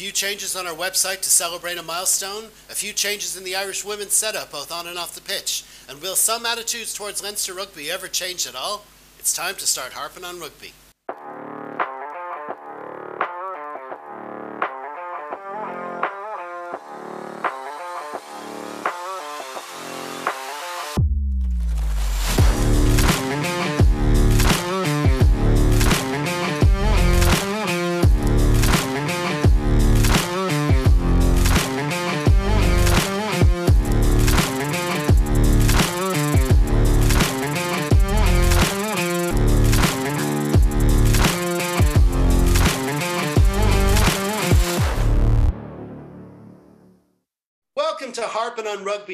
few changes on our website to celebrate a milestone, a few changes in the Irish women's setup both on and off the pitch. And will some attitudes towards Leinster rugby ever change at all? It's time to start harping on rugby.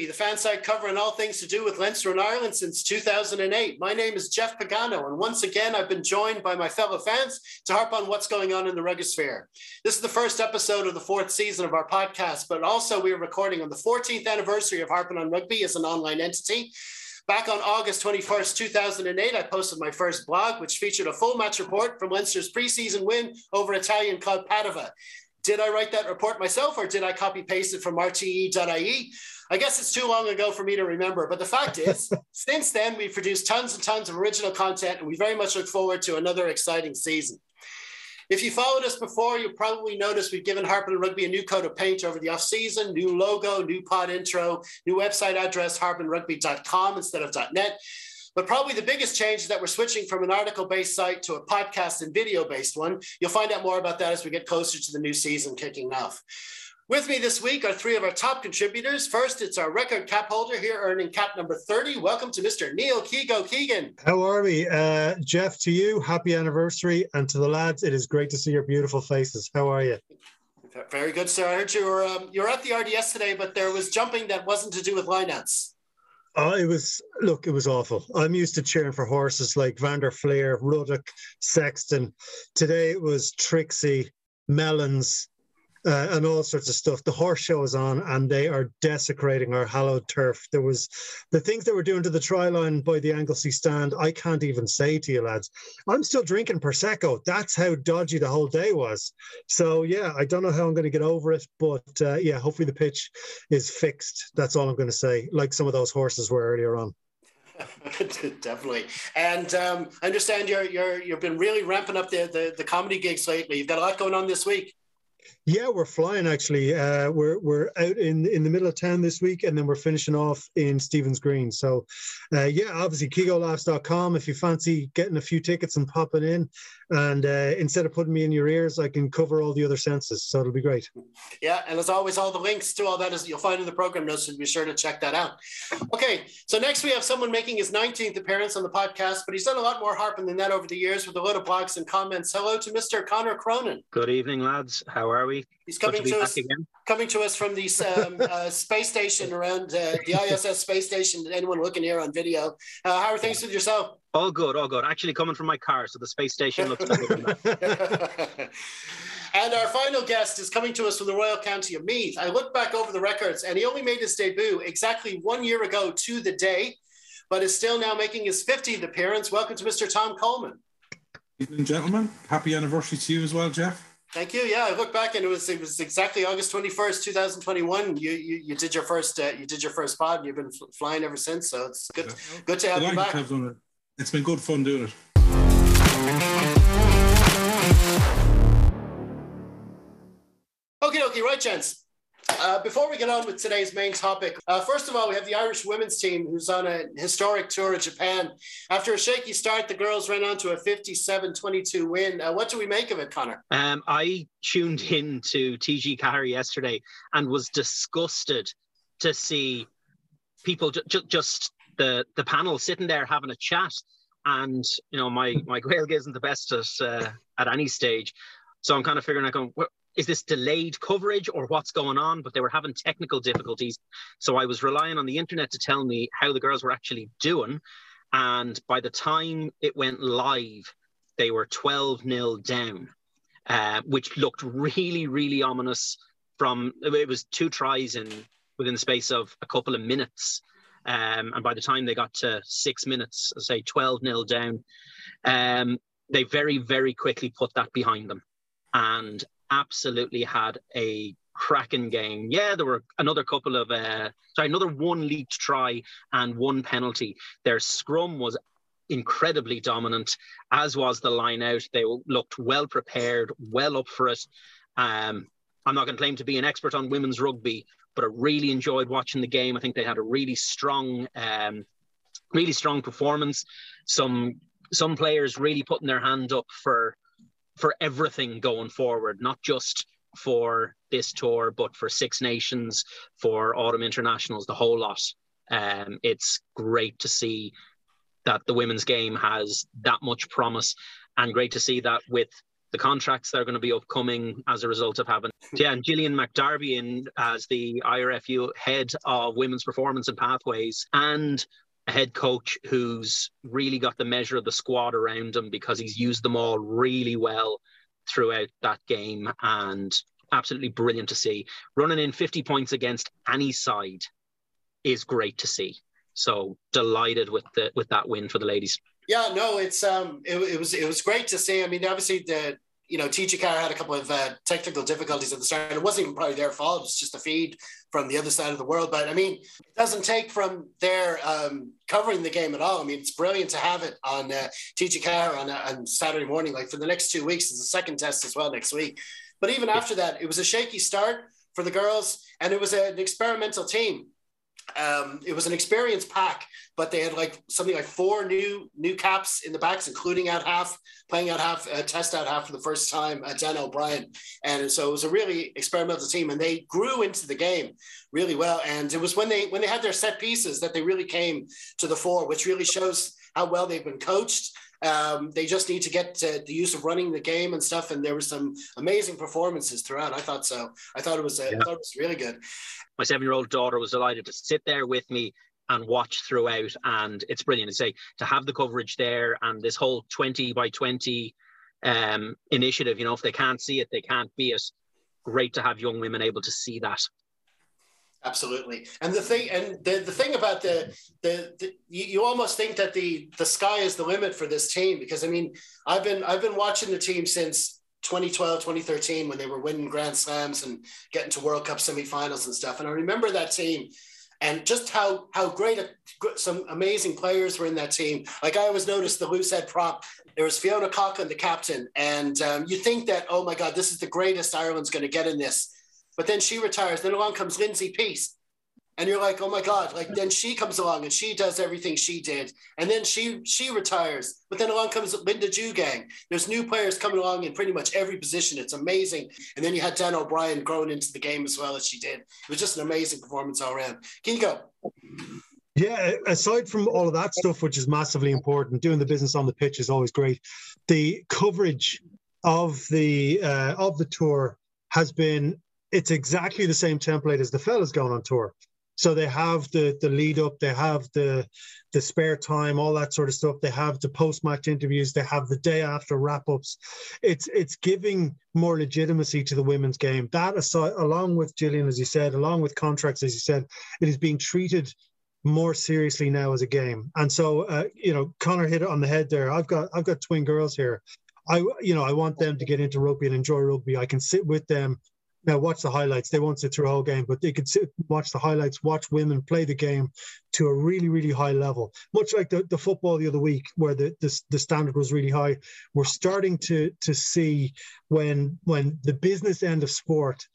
The fan site covering all things to do with Leinster and Ireland since 2008. My name is Jeff Pagano, and once again, I've been joined by my fellow fans to harp on what's going on in the rugby sphere. This is the first episode of the fourth season of our podcast, but also we are recording on the 14th anniversary of Harping on Rugby as an online entity. Back on August 21st, 2008, I posted my first blog, which featured a full match report from Leinster's preseason win over Italian club Padova. Did I write that report myself or did I copy paste it from RTE.ie? I guess it's too long ago for me to remember. But the fact is, since then, we've produced tons and tons of original content, and we very much look forward to another exciting season. If you followed us before, you probably noticed we've given Harpin Rugby a new coat of paint over the off-season, new logo, new pod intro, new website address, harpinrugby.com instead of .net. But probably the biggest change is that we're switching from an article-based site to a podcast and video-based one. You'll find out more about that as we get closer to the new season kicking off. With me this week are three of our top contributors. First, it's our record cap holder here, earning cap number 30. Welcome to Mr. Neil Keego Keegan. How are we? Uh, Jeff, to you, happy anniversary. And to the lads, it is great to see your beautiful faces. How are you? Very good, sir. I heard you were, um, you were at the RDS today, but there was jumping that wasn't to do with lineouts. Oh, it was look, it was awful. I'm used to cheering for horses like Van der Flier, Ruddock, Sexton. Today it was Trixie, Melons, uh, and all sorts of stuff. The horse show is on, and they are desecrating our hallowed turf. There was the things they were doing to the try line by the Anglesea stand. I can't even say to you, lads. I'm still drinking prosecco. That's how dodgy the whole day was. So yeah, I don't know how I'm going to get over it, but uh, yeah, hopefully the pitch is fixed. That's all I'm going to say. Like some of those horses were earlier on. Definitely, and um, I understand you're you're you've been really ramping up the, the the comedy gigs lately. You've got a lot going on this week. Yeah, we're flying actually. Uh, we're we're out in in the middle of town this week, and then we're finishing off in Stephen's Green. So, uh, yeah, obviously KeegoLaughs.com. If you fancy getting a few tickets and popping in, and uh, instead of putting me in your ears, I can cover all the other senses. So it'll be great. Yeah, and as always, all the links to all that is you'll find in the program notes. So be sure to check that out. Okay, so next we have someone making his 19th appearance on the podcast, but he's done a lot more harping than that over the years with a lot of blogs and comments. Hello to Mr. Conor Cronin. Good evening, lads. How are we? He's coming to, to us again. coming to us from the um, uh, space station around uh, the ISS space station. Anyone looking here on video? Uh, how are things with yourself? All good, all good. Actually, coming from my car, so the space station looks better And our final guest is coming to us from the Royal County of Meath. I looked back over the records, and he only made his debut exactly one year ago to the day, but is still now making his 50th appearance. Welcome to Mr. Tom Coleman. Evening, gentlemen. Happy anniversary to you as well, Jeff. Thank you. Yeah, I look back and it was it was exactly August twenty first, two thousand twenty one. You, you you did your first uh, you did your first pod. and You've been flying ever since. So it's good yeah. good to have you back. Have done it. It's been good fun doing it. Okay, okay, right, gents. Uh, before we get on with today's main topic, uh, first of all, we have the Irish women's team who's on a historic tour of Japan. After a shaky start, the girls ran on to a 57 22 win. Uh, what do we make of it, Conor? Um, I tuned in to TG Ceathair yesterday and was disgusted to see people ju- ju- just the, the panel sitting there having a chat. And, you know, my, my Gaeilge isn't the best at, uh, at any stage. So I'm kind of figuring out, going, is this delayed coverage or what's going on? But they were having technical difficulties. So I was relying on the internet to tell me how the girls were actually doing. And by the time it went live, they were 12 nil down, uh, which looked really, really ominous. From it was two tries in within the space of a couple of minutes. Um, and by the time they got to six minutes, say 12 nil down, um, they very, very quickly put that behind them. And absolutely had a cracking game. Yeah, there were another couple of uh, sorry, another one leaked try and one penalty. Their scrum was incredibly dominant, as was the line out. They looked well prepared, well up for it. Um, I'm not going to claim to be an expert on women's rugby, but I really enjoyed watching the game. I think they had a really strong, um, really strong performance. Some some players really putting their hand up for for everything going forward, not just for this tour, but for Six Nations, for Autumn Internationals, the whole lot. Um, it's great to see that the women's game has that much promise, and great to see that with the contracts that are going to be upcoming as a result of having yeah and Gillian McDarby in as the IRFU head of women's performance and pathways and a head coach who's really got the measure of the squad around him because he's used them all really well throughout that game and absolutely brilliant to see. Running in 50 points against any side is great to see. So delighted with the with that win for the ladies. Yeah, no, it's um, it, it was it was great to see. I mean, obviously the you know, TG Ceathair had a couple of uh, technical difficulties at the start. It wasn't even probably their fault. It's just a feed from the other side of the world. But I mean, it doesn't take from their um, covering the game at all. I mean, it's brilliant to have it on uh, TG Ceathair on, uh, on Saturday morning. Like for the next two weeks, there's a second test as well next week. But even after that, it was a shaky start for the girls, and it was an experimental team um, it was an experience pack, but they had like something like four new new caps in the backs, including out half, playing out half, uh, test out half for the first time, uh, Dannah O'Brien. And so it was a really experimental team, and they grew into the game really well. And it was when they when they had their set pieces that they really came to the fore, which really shows how well they've been coached. Um, they just need to get to the use of running the game and stuff. And there were some amazing performances throughout. I thought so. I thought it was, a, yeah. I thought it was really good my seven year old daughter was delighted to sit there with me and watch throughout. And it's brilliant to say to have the coverage there and this whole 20 by 20 um, initiative. You know, if they can't see it, they can't be it. Great to have young women able to see that. Absolutely, and the thing, and the, the thing about the, the the you, almost think that the the sky is the limit for this team because I mean I've been I've been watching the team since 2012, 2013, when they were winning Grand Slams and getting to World Cup semifinals and stuff. And I remember that team and just how how great a, some amazing players were in that team. Like I always noticed the loose head prop. There was Fiona Coghlan, the captain, and um, you think that oh my God, this is the greatest Ireland's going to get in this, but then she retires. Then along comes Lindsay Peat. and you're like, oh my god! Like then she comes along and she does everything she did, and then she she retires. But then along comes Linda Djougang. There's new players coming along in pretty much every position. It's amazing. And then you had Dannah O'Brien growing into the game as well as she did. It was just an amazing performance all around. Can you go? Yeah, aside from all of that stuff, which is massively important, doing the business on the pitch is always great. The coverage of the uh, of the tour has been it's exactly the same template as the fellas going on tour. So they have the the lead up, they have the the spare time, all that sort of stuff. They have the post match interviews, they have the day after wrap ups. It's it's giving more legitimacy to the women's game. That aside, along with Gillian, as you said, along with contracts, as you said, it is being treated more seriously now as a game. And so, uh, you know, Conor hit it on the head there. I've got I've got twin girls here. I you know I want them to get into rugby and enjoy rugby. I can sit with them now watch the highlights. They won't sit through a whole game, but they could sit, watch the highlights, watch women play the game to a really, really high level. Much like the, the football the other week, where the, the, the standard was really high. We're starting to to see when when the business end of sport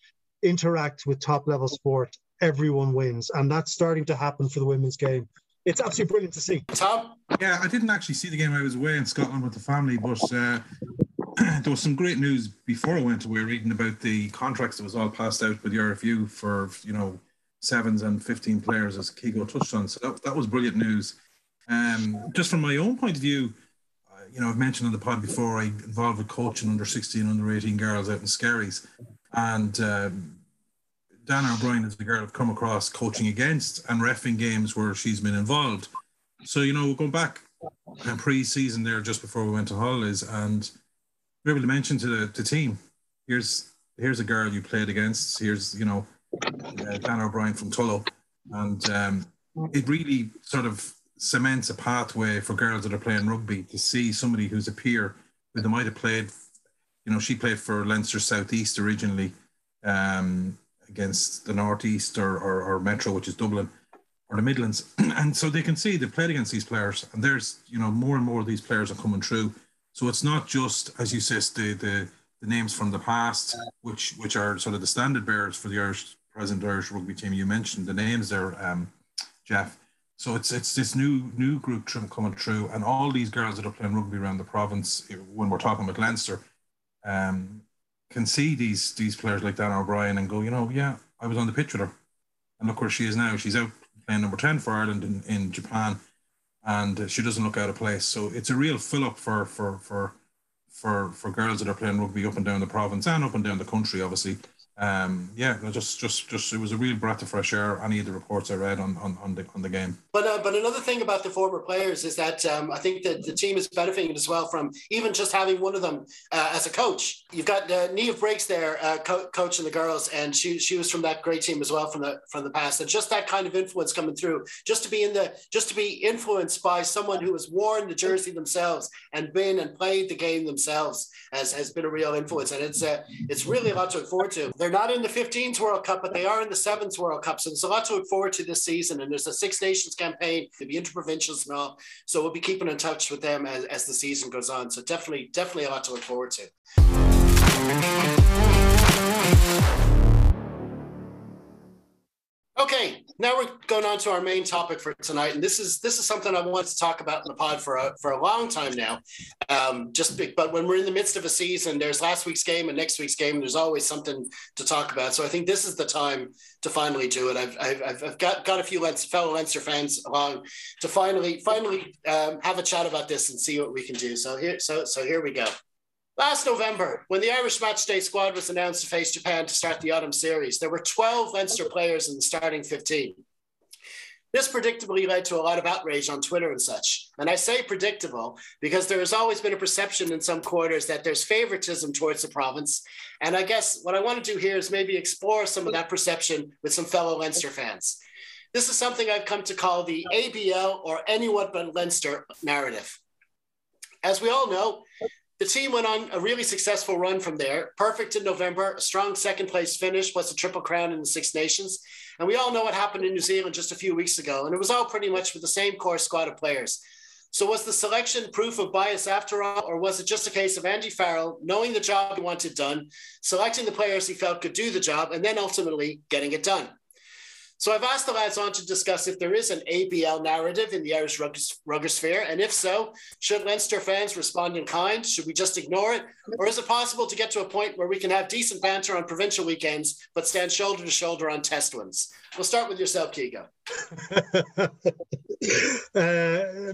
interacts with top level sport, everyone wins, and that's starting to happen for the women's game. It's absolutely brilliant to see. Tom? Yeah, I didn't actually see the game. I was away in Scotland with the family, but uh, there was some great news before I went away reading about the contracts that was all passed out with the RFU for, you know, sevens and 15 players as Keego touched on. So that, that was brilliant news. Um, just from my own point of view, uh, you know, I've mentioned on the pod before, I involved with coaching under 16, under 18 girls out in Skerries. And um, Dannah O'Brien is the girl I've come across coaching against and refing games where she's been involved. So, you know, going back and pre-season there just before we went to holidays and we able to mention to the, the team, here's here's a girl you played against. Here's you know uh, Dannah O'Brien from Tullow, and um, it really sort of cements a pathway for girls that are playing rugby to see somebody who's a peer who they might have played you know, she played for Leinster Southeast originally um, against the Northeast or, or, or Metro, which is Dublin or the Midlands. and so they can see they've played against these players, and there's you know more and more of these players are coming through. So it's not just as you said the the, the names from the past, which which are sort of the standard bearers for the Irish present Irish rugby team. You mentioned the names there, um, Jeff. So it's it's this new new group coming through, and all these girls that are playing rugby around the province. When we're talking about Leinster, um, can see these these players like Dannah O'Brien and go, you know, yeah, I was on the pitch with her, and look where she is now. She's out playing number 10 for Ireland in, in Japan and she doesn't look out of place. So it's a real fill up for, for, for, for, for girls that are playing rugby up and down the province and up and down the country, obviously um, yeah, just just just it was a real breath of fresh air. Any of the reports I read on on, on the on the game. But uh, but another thing about the former players is that um, I think that the team is benefiting as well from even just having one of them uh, as a coach. You've got uh, Niamh Briggs there uh, co- coaching the girls, and she she was from that great team as well from the from the past. And just that kind of influence coming through, just to be in the just to be influenced by someone who has worn the jersey themselves and been and played the game themselves has has been a real influence, and it's uh, it's really a lot to look forward to. They're not in the 15s World Cup, but they are in the Sevens World Cup. So there's a lot to look forward to this season. And there's a Six Nations campaign, there'll be interprovincials and all. So we'll be keeping in touch with them as, as the season goes on. So definitely, definitely a lot to look forward to. Okay, now we're going on to our main topic for tonight, and this is this is something I wanted to talk about in the pod for a, for a long time now. Um, just but when we're in the midst of a season, there's last week's game and next week's game. There's always something to talk about. So I think this is the time to finally do it. I've I've, I've got got a few Leinster, fellow Leinster fans along to finally finally um, have a chat about this and see what we can do. So here so so here we go. Last November, when the Irish matchday squad was announced to face Japan to start the autumn series, there were 12 Leinster players in the starting 15. This predictably led to a lot of outrage on Twitter and such. And I say predictable because there has always been a perception in some quarters that there's favoritism towards the province. And I guess what I want to do here is maybe explore some of that perception with some fellow Leinster fans. This is something I've come to call the ABL or anyone but Leinster narrative. As we all know, the team went on a really successful run from there. Perfect in November, a strong second place finish, plus a triple crown in the Six Nations. And we all know what happened in New Zealand just a few weeks ago. And it was all pretty much with the same core squad of players. So was the selection proof of bias after all, or was it just a case of Andy Farrell knowing the job he wanted done, selecting the players he felt could do the job, and then ultimately getting it done? So I've asked the lads on to discuss if there is an ABL narrative in the Irish rugby sphere, and if so, should Leinster fans respond in kind? Should we just ignore it? Or is it possible to get to a point where we can have decent banter on provincial weekends, but stand shoulder to shoulder on test ones? We'll start with yourself, Keego. uh,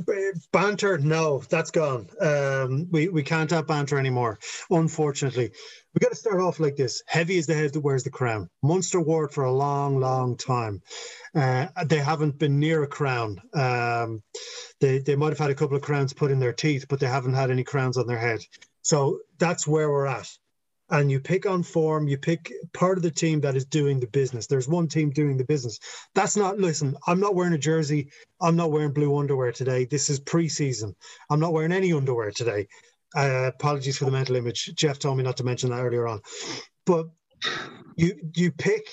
banter, no, that's gone. Um, we, we can't have banter anymore, unfortunately we got to start off like this. Heavy is the head that wears the crown. Munster wore it for a long, long time. Uh, they haven't been near a crown. Um, they they might have had a couple of crowns put in their teeth, but they haven't had any crowns on their head. So that's where we're at. And you pick on form, you pick part of the team that is doing the business. There's one team doing the business. That's not, listen, I'm not wearing a jersey. I'm not wearing blue underwear today. This is preseason. I'm not wearing any underwear today. Uh, apologies for the mental image. Jeff told me not to mention that earlier on. But you you pick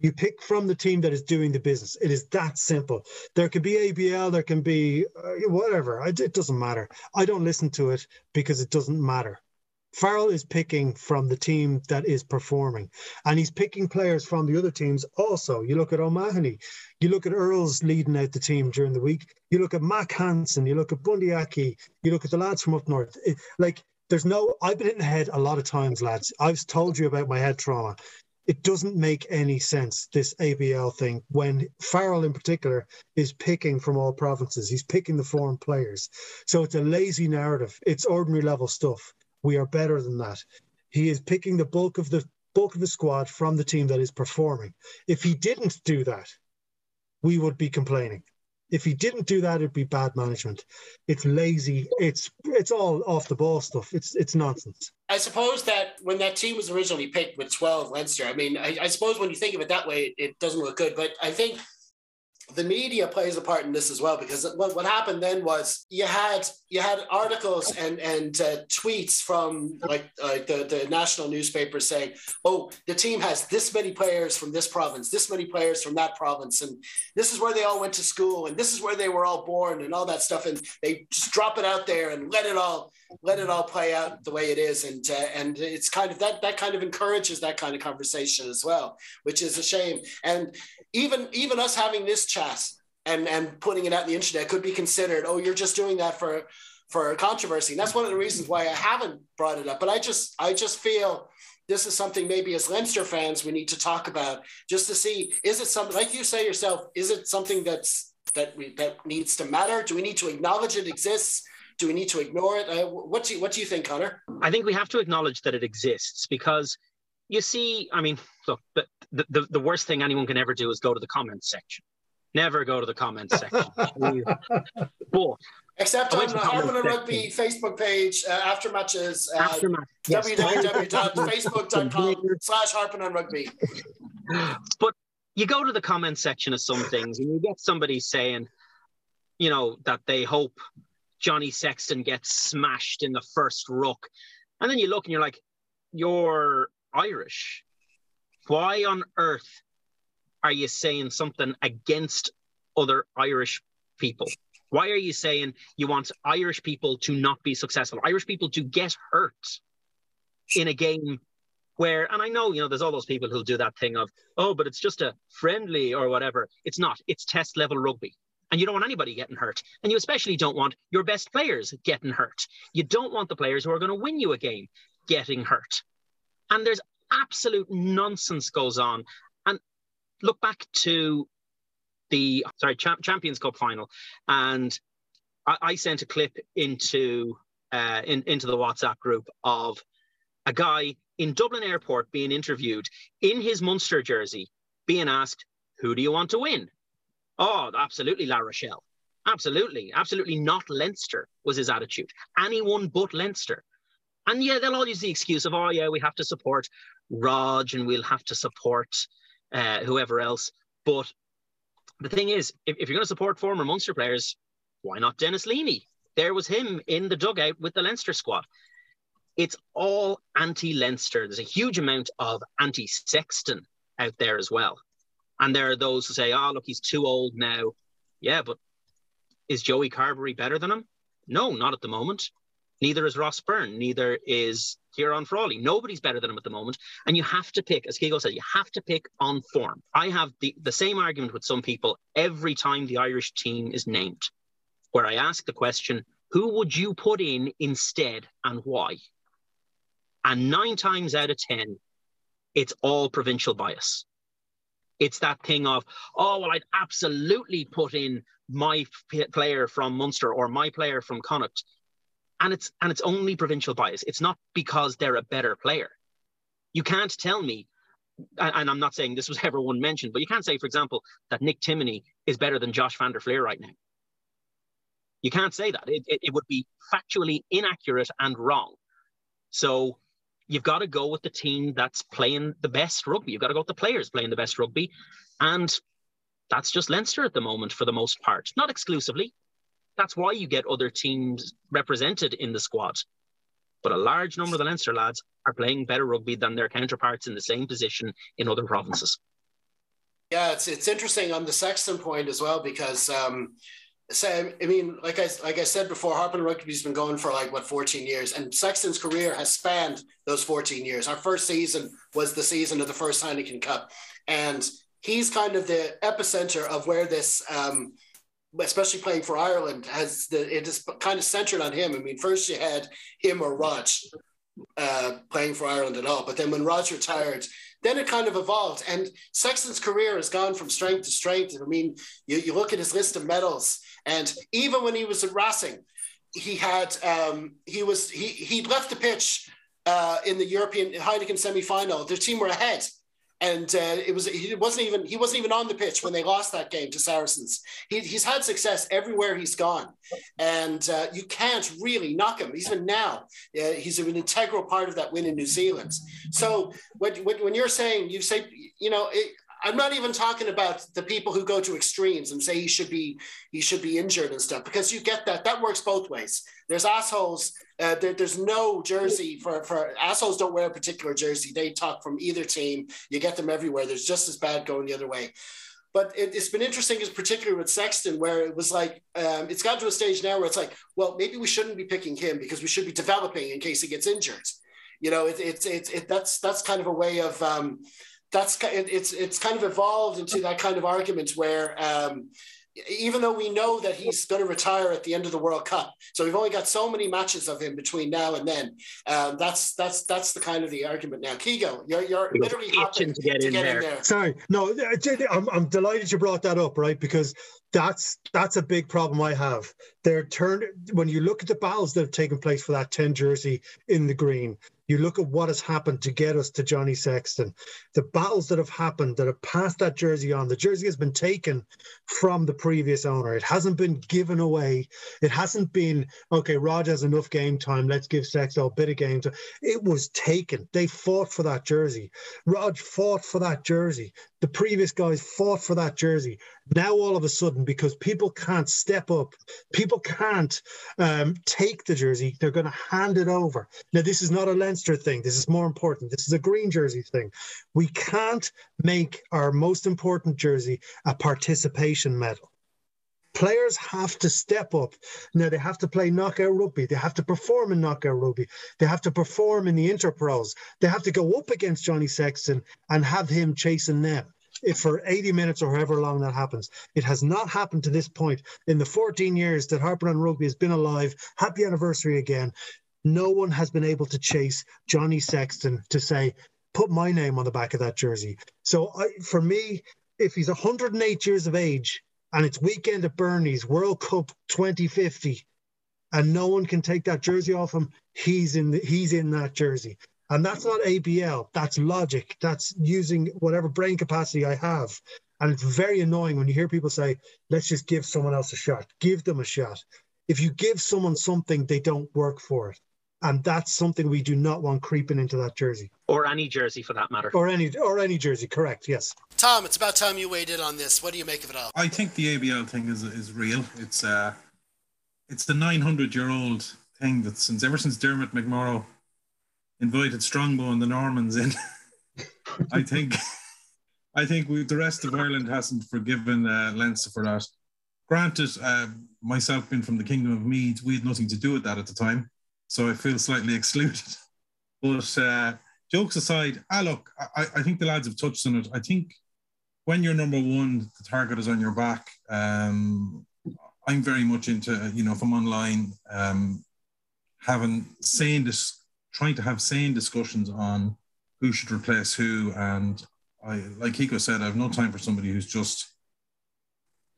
you pick from the team that is doing the business. It is that simple. There can be ABL, there can be uh, whatever. It doesn't matter. I don't listen to it because it doesn't matter. Farrell is picking from the team that is performing, and he's picking players from the other teams also. You look at O'Mahony, you look at Earls leading out the team during the week, you look at Mack Hansen, you look at Bundee Aki, you look at the lads from up north. It, like, there's no, I've been in the head a lot of times, lads. I've told you about my head trauma. It doesn't make any sense, this ABL thing, when Farrell in particular is picking from all provinces. He's picking the foreign players. So it's a lazy narrative. It's ordinary level stuff we are better than that. He is picking the bulk of the bulk of the squad from the team that is performing. If he didn't do that, we would be complaining. If he didn't do that, it'd be bad management. It's lazy. It's it's all off the ball stuff. It's it's nonsense. I suppose that when that team was originally picked with 12 Leinster, I mean, I, I suppose when you think of it that way, it, it doesn't look good. But I think the media plays a part in this as well because what, what happened then was you had you had articles and and uh, tweets from like uh, the the national newspapers saying oh the team has this many players from this province this many players from that province and this is where they all went to school and this is where they were all born and all that stuff and they just drop it out there and let it all let it all play out the way it is and uh, and it's kind of that that kind of encourages that kind of conversation as well which is a shame. And even even us having this chat and and putting it out in the internet could be considered oh you're just doing that for for controversy. And that's one of the reasons why i haven't brought it up. But i just i just feel this is something maybe as Leinster fans we need to talk about just to see is it something like you say yourself is it something that's that we that needs to matter? Do we need to acknowledge it exists? Do we need to ignore it? Uh, what do you what do you think conor? I think we have to acknowledge that it exists because you see i mean look the, the, the worst thing anyone can ever do is go to the comments section never go to the comments section but Except on the on Rugby Facebook page uh, after matches, uh, after match, yes. www.facebook.com slash Harping on Rugby. But you go to the comment section of some things and you get somebody saying, you know, that they hope Johnny Sexton gets smashed in the first ruck. And then you look and you're like, you're Irish. Why on earth are you saying something against other Irish people? Why are you saying you want Irish people to not be successful, Irish people to get hurt in a game where, and I know, you know, there's all those people who'll do that thing of, oh, but it's just a friendly or whatever. It's not, it's test level rugby. And you don't want anybody getting hurt. And you especially don't want your best players getting hurt. You don't want the players who are going to win you a game getting hurt. And there's absolute nonsense goes on. Look back to the sorry Champions Cup final, and I, I sent a clip into uh, in, into the WhatsApp group of a guy in Dublin Airport being interviewed in his Munster jersey, being asked, "Who do you want to win?" Oh, absolutely, La Rochelle. Absolutely, absolutely not Leinster was his attitude. Anyone but Leinster. And yeah, they'll all use the excuse of, oh yeah, we have to support Rog and we'll have to support uh, whoever else. But the thing is, if, if you're going to support former Munster players, why not Denis Leamy? There was him in the dugout with the Leinster squad. It's all anti Leinster. There's a huge amount of anti Sexton out there as well. And there are those who say, oh, look, he's too old now. Yeah, but is Joey Carbery better than him? No, not at the moment. Neither is Ross Byrne. Neither is Ciarán Frawley. Nobody's better than him at the moment. And you have to pick, as Keego said, you have to pick on form. I have the, the same argument with some people every time the Irish team is named, where I ask the question, who would you put in instead and why? And nine times out of 10, it's all provincial bias. It's that thing of, oh, well, I'd absolutely put in my player from Munster or my player from Connacht and it's and it's only provincial bias. It's not because they're a better player. You can't tell me, and I'm not saying this was ever one mentioned, but you can't say, for example, that Nick Timoney is better than Josh van der Flier right now. You can't say that. It, it, it would be factually inaccurate and wrong. So you've got to go with the team that's playing the best rugby. You've got to go with the players playing the best rugby. And that's just Leinster at the moment for the most part. Not exclusively, that's why you get other teams represented in the squad. But a large number of the Leinster lads are playing better rugby than their counterparts in the same position in other provinces. Yeah, it's it's interesting on the Sexton point as well because um, I mean, like I like I said before, Harping Rugby's been going for like what 14 years, and Sexton's career has spanned those 14 years. Our first season was the season of the first Heineken Cup, and he's kind of the epicenter of where this um, especially playing for Ireland, has the it is kind of centered on him. I mean, first you had him or Rog uh, playing for Ireland at all, but then when Rog retired, then it kind of evolved. And Sexton's career has gone from strength to strength. I mean, you, you look at his list of medals, and even when he was at Racing, he had um, he was he he left the pitch uh, in the European Heineken semi-final. Their team were ahead and uh, it was he wasn't even he wasn't even on the pitch when they lost that game to Saracens. He, he's had success everywhere he's gone, and uh, you can't really knock him. Even now, uh, he's an integral part of that win in New Zealand. So when, when, you're saying you say you know. It, I'm not even talking about the people who go to extremes and say he should be he should be injured and stuff because you get that that works both ways. There's assholes. Uh, there, there's no jersey for for assholes. Don't wear a particular jersey. They talk from either team. You get them everywhere. There's just as bad going the other way. But it, has been interesting, is particularly with Sexton, where it was like um, it's got to a stage now where it's like, well, maybe we shouldn't be picking him because we should be developing in case he gets injured. You know, it's it's it, it, that's that's kind of a way of um, that's it's it's kind of evolved into that kind of argument where um, even though we know that he's going to retire at the end of the World Cup, so we've only got so many matches of him between now and then. Um, that's that's that's the kind of the argument now. Keego, you're you're literally itching to get, to in, get there. in, there. Sorry, no, I'm, I'm delighted you brought that up, right? Because that's that's a big problem I have. They're turned when you look at the battles that have taken place for that 10 jersey in the green, you look at what has happened to get us to Johnny Sexton, the battles that have happened that have passed that jersey on. The jersey has been taken from the previous owner. It hasn't been given away. It hasn't been, okay, Rog has enough game time. Let's give Sexton a bit of game time. It was taken. They fought for that jersey. Rog fought for that jersey. The previous guys fought for that jersey. Now, all of a sudden, because people can't step up, people can't um, take the jersey, they're going to hand it over. Now, this is not a Leinster thing. This is more important. This is a green jersey thing. We can't make our most important jersey a participation medal. Players have to step up. Now they have to play knockout rugby. They have to perform in knockout rugby. They have to perform in the interpros. They have to go up against Johnny Sexton and have him chasing them if for 80 minutes or however long that happens. It has not happened to this point in the 14 years that Harper and Rugby has been alive. Happy anniversary again. No one has been able to chase Johnny Sexton to say, put my name on the back of that jersey. So I, for me, if he's 108 years of age and it's weekend at Bernie's World Cup 2050, and no one can take that jersey off him, he's in the, he's in that jersey. And that's not ABL, that's logic. That's using whatever brain capacity I have. And it's very annoying when you hear people say, let's just give someone else a shot. Give them a shot. If you give someone something, they don't work for it. And that's something we do not want creeping into that jersey. Or any jersey for that matter. Or any or any jersey, correct, yes. Tom, it's about time you weighed in on this. What do you make of it all? I think the ABL thing is is real. It's uh it's the nine hundred year old thing that since ever since Dermot McMurrough invited Strongbow and the Normans in. I think I think we, the rest of Ireland hasn't forgiven uh, Leinster for that. Granted, uh, myself being from the Kingdom of Meath, we had nothing to do with that at the time, so I feel slightly excluded. But uh, jokes aside, ah, look, I, I think the lads have touched on it. I think when you're number one, the target is on your back. Um, I'm very much into, you know, if I'm online, um, having saying this trying to have sane discussions on who should replace who. And I, like Keego said, I have no time for somebody who's just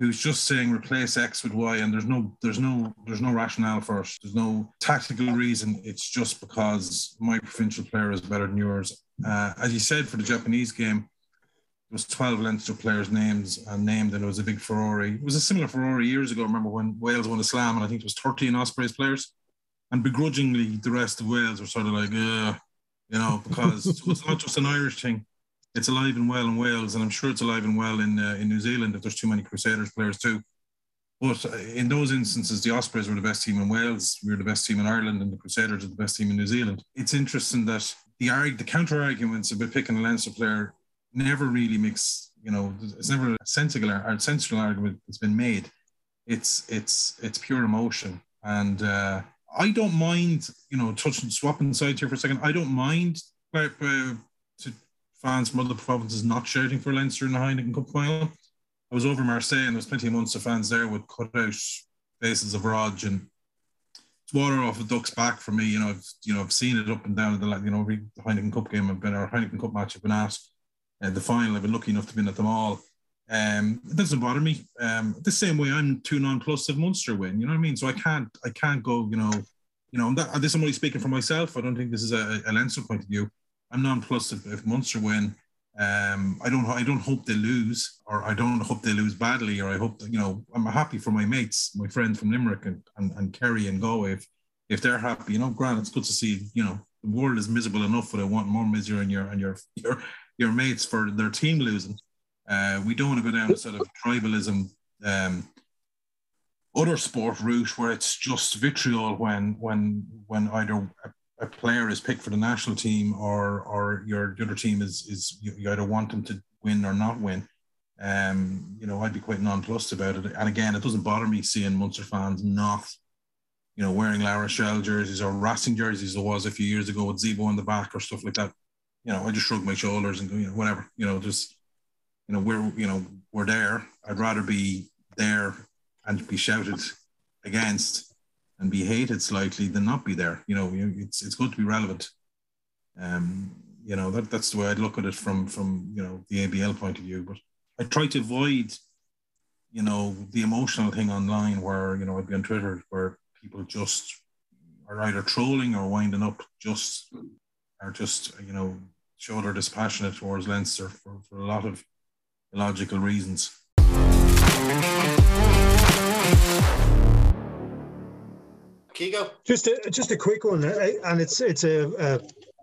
who's just saying replace X with Y, and there's no there's no there's no rationale for it. There's no tactical reason. It's just because my provincial player is better than yours. Uh, as you said for the Japanese game, there was 12 Leinster players' names and named, and it was a big Ferrari. It was a similar Ferrari years ago. I remember when Wales won a slam, and I think it was 13 Ospreys players and begrudgingly the rest of Wales were sort of like, uh, you know, because it's not just an Irish thing. It's alive and well in Wales, and I'm sure it's alive and well in uh, in New Zealand if there's too many Crusaders players too. But uh, in those instances, the Ospreys were the best team in Wales, we were the best team in Ireland, and the Crusaders are the best team in New Zealand. It's interesting that the arg- the counter arguments about picking a Leinster player never really makes you know it's never a sensible or sensible argument that's been made. It's it's it's pure emotion and. Uh, I don't mind, you know, touching swapping sides here for a second. I don't mind uh, to fans from other provinces not shouting for Leinster in the Heineken Cup final. I was over Marseille and there was plenty of of fans there with cut out faces of Rog and it's water off a duck's back for me. You know, I've you know I've seen it up and down the you know every Heineken Cup game I've been or Heineken Cup match I've been at. Uh, the final I've been lucky enough to be at them all. Um, it doesn't bother me. Um, the same way I'm two non-plus of Munster win. You know what I mean? So I can't, I can't go. You know, you know. That, this is only speaking for myself. I don't think this is a, a Leinster point of view. I'm non-plus if, if Munster win. Um, I don't, I don't hope they lose, or I don't hope they lose badly, or I hope that you know. I'm happy for my mates, my friends from Limerick and, and, and Kerry and Galway. If, if they're happy, you know, Grant, it's good to see. You know, the world is miserable enough, but I want more misery and your and your your your mates for their team losing. Uh, we don't want to go down the sort of tribalism, um, other sport route where it's just vitriol when when when either a, player is picked for the national team or or your the other team is is you, you either want them to win or not win. Um, you know, I'd be quite nonplussed about it. And again, it doesn't bother me seeing Munster fans not, you know, wearing La Rochelle jerseys or Racing jerseys. There was a few years ago with Zebo on the back or stuff like that. You know, I just shrug my shoulders and go, you know, whatever. You know, just you know, we're you know we're there. I'd rather be there and be shouted against and be hated slightly than not be there. You know, it's it's good to be relevant. Um, you know that that's the way I'd look at it from from you know the ABL point of view. But I try to avoid, you know, the emotional thing online where, you know, I'd be on Twitter where people just are either trolling or winding up just are just, you know, show they're dispassionate towards Leinster for, for a lot of illogical reasons. Keego? Just a, just a quick one, eh, eh, and it's it's a,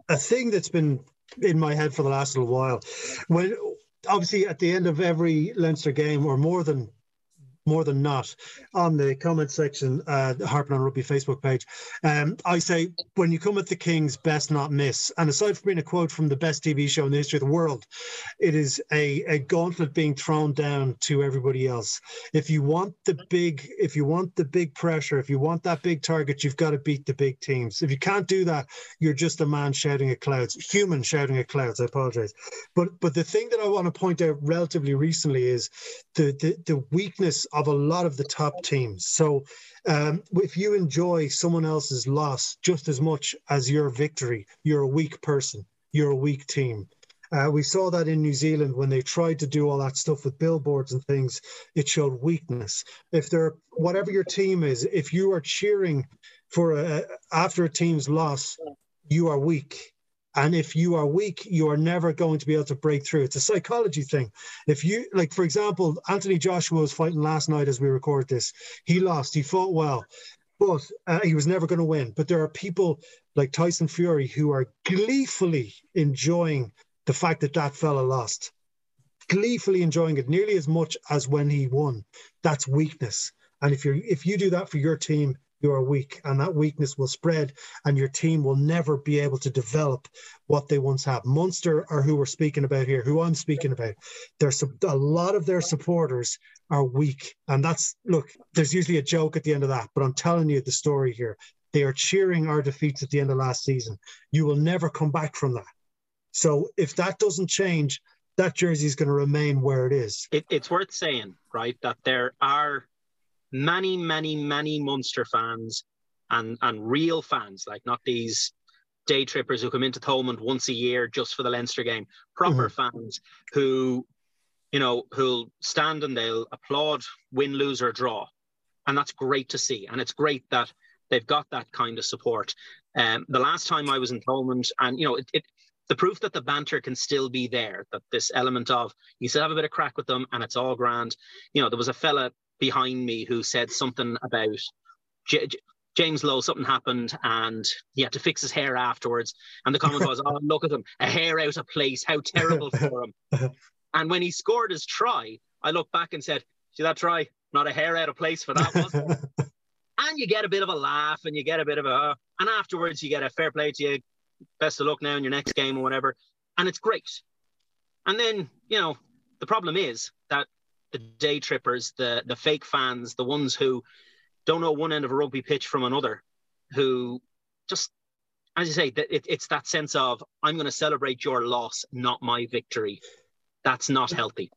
a a thing that's been in my head for the last little while. When obviously at the end of every Leinster game, or more than more than not on the comment section, uh, Harping on Rugby Facebook page. Um, I say, when you come at the Kings, best not miss. And aside from being a quote from the best TV show in the history of the world, it is a, a gauntlet being thrown down to everybody else. If you want the big, if you want the big pressure, if you want that big target, you've got to beat the big teams. If you can't do that, you're just a man shouting at clouds, human shouting at clouds. I apologize. But but the thing that I want to point out relatively recently is the the, the weakness a lot of the top teams. So um, if you enjoy someone else's loss just as much as your victory, you're a weak person. You're a weak team. Uh, we saw that in New Zealand when they tried to do all that stuff with billboards and things. It showed weakness. If they're whatever your team is, if you are cheering for a, after a team's loss, you are weak. And if you are weak, you are never going to be able to break through. It's a psychology thing. If you, like, for example, Anthony Joshua was fighting last night as we record this. He lost, he fought well, but uh, he was never going to win. But there are people like Tyson Fury who are gleefully enjoying the fact that that fella lost, gleefully enjoying it nearly as much as when he won. That's weakness. And if you if you do that for your team, you are weak and that weakness will spread and your team will never be able to develop what they once had. Munster are who we're speaking about here who i'm speaking about. There's a lot of their supporters are weak and that's look there's usually a joke at the end of that but i'm telling you the story here. They are cheering our defeats at the end of last season. You will never come back from that. So if that doesn't change that jersey is going to remain where it is. It, it's worth saying right that there are many, many, many Munster fans and and real fans, like not these day trippers who come into Thomond once a year just for the Leinster game, proper mm-hmm. fans who, you know, who'll stand and they'll applaud, win, lose, or draw. And that's great to see. And it's great that they've got that kind of support. Um, the last time I was in Thomond, and you know, it, it the proof that the banter can still be there, that this element of you still have a bit of crack with them and it's all grand. You know, there was a fella behind me who said something about J- J- James Lowe, something happened and he had to fix his hair afterwards. And the comment was, Oh, look at him, a hair out of place. How terrible for him. and when he scored his try, I looked back and said, See that try? Not a hair out of place for that one. and you get a bit of a laugh and you get a bit of a, and afterwards you get a fair play to you. Best of luck now in your next game or whatever. And it's great. And then, you know, the problem is the day trippers, the the fake fans, the ones who don't know one end of a rugby pitch from another, who just, as you say, it, it's that sense of I'm going to celebrate your loss, not my victory. That's not healthy.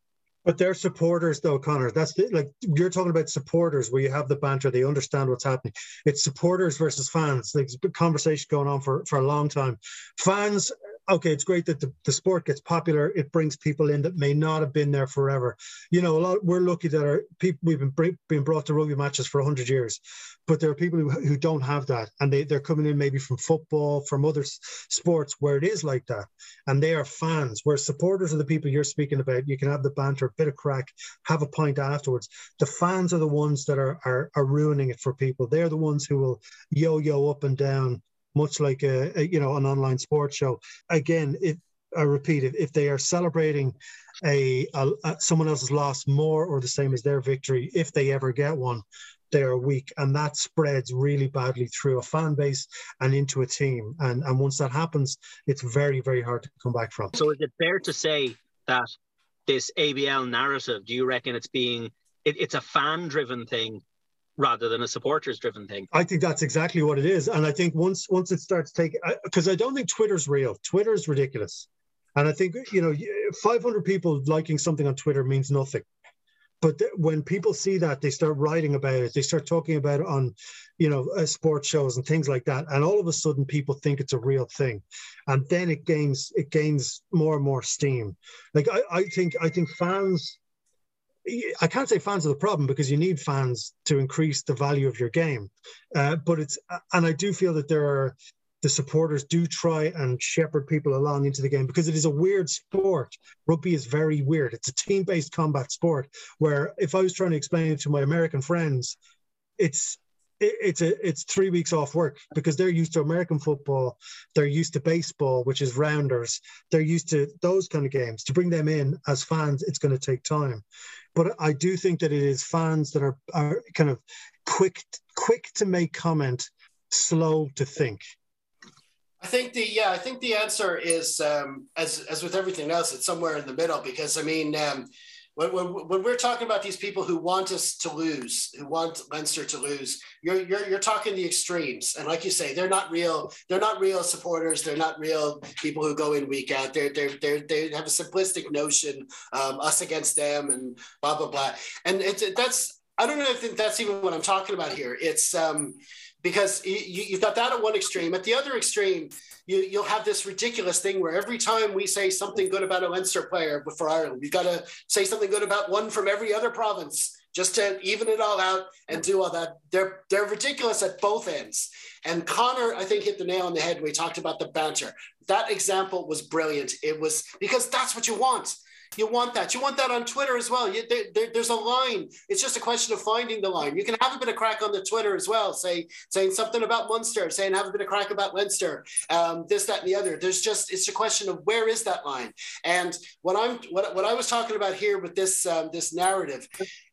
But they're supporters, though, Conor. That's the, like you're talking about supporters, where you have the banter, they understand what's happening. It's supporters versus fans. Like, conversation going on for for a long time. Fans okay, it's great that the, the sport gets popular. It brings people in that may not have been there forever. You know, a lot we're lucky that our people we've been being brought to rugby matches for hundred years, but there are people who, who don't have that, and they they're coming in maybe from football, from other sports where it is like that, and they are fans. Where supporters are the people you're speaking about. You can have the banter, a bit of crack, have a pint afterwards. The fans are the ones that are are, are ruining it for people. They're the ones who will yo-yo up and down much like a, a, you know an online sports show. Again, if I repeat, if, if they are celebrating a, a, a someone else's loss more or the same as their victory if they ever get one they are weak. And that spreads really badly through a fan base and into a team. And and once that happens it's very very hard to come back from. So is it fair to say that this abl narrative do you reckon it's being it, it's a fan driven thing rather than a supporters driven thing. I think that's exactly what it is. And i think once once it starts taking because I, I don't think twitter's real. Twitter's ridiculous. And i think you know 500 people liking something on twitter means nothing. But th- when people see that they start writing about it. They start talking about it on you know uh, sports shows and things like that. And all of a sudden people think it's a real thing. And then it gains it gains more and more steam. Like i, I think i think fans I can't say fans are the problem because you need fans to increase the value of your game. Uh, but it's, and I do feel that there are, the supporters do try and shepherd people along into the game because it is a weird sport. Rugby is very weird. It's a team based combat sport where if I was trying to explain it to my American friends, it's it's a it's three weeks off work because they're used to American football, they're used to baseball, which is rounders, they're used to those kind of games. To bring them in as fans, it's going to take time. But I do think that it is fans that are are kind of quick quick to make comment, slow to think. I think the yeah, I think the answer is um, as as with everything else, it's somewhere in the middle because I mean. Um, when, when, when, we're talking about these people who want us to lose, who want Leinster to lose, you're, you're, you're talking the extremes. And like you say, they're not real, they're not real supporters. They're not real people who go in week out. They're, they're, they're, they have a simplistic notion, um, us against them and blah, blah, blah. And it's, that's, I don't know if that's even what I'm talking about here. It's um, because you, you've got that at one extreme. At the other extreme, you, you'll have this ridiculous thing where every time we say something good about a Leinster player for Ireland, we've got to say something good about one from every other province just to even it all out and do all that. They're they're ridiculous at both ends. And Conor, I think, hit the nail on the head when he talked about the banter. That example was brilliant. It was because that's what you want. You want that. You want that on Twitter as well. You, there, there, there's a line. It's just a question of finding the line. You can have a bit of crack on the Twitter as well, say saying something about Munster, saying have a bit of crack about Leinster, um, this, that, and the other. There's just it's a question of where is that line. And what I'm what, what I was talking about here with this um, this narrative,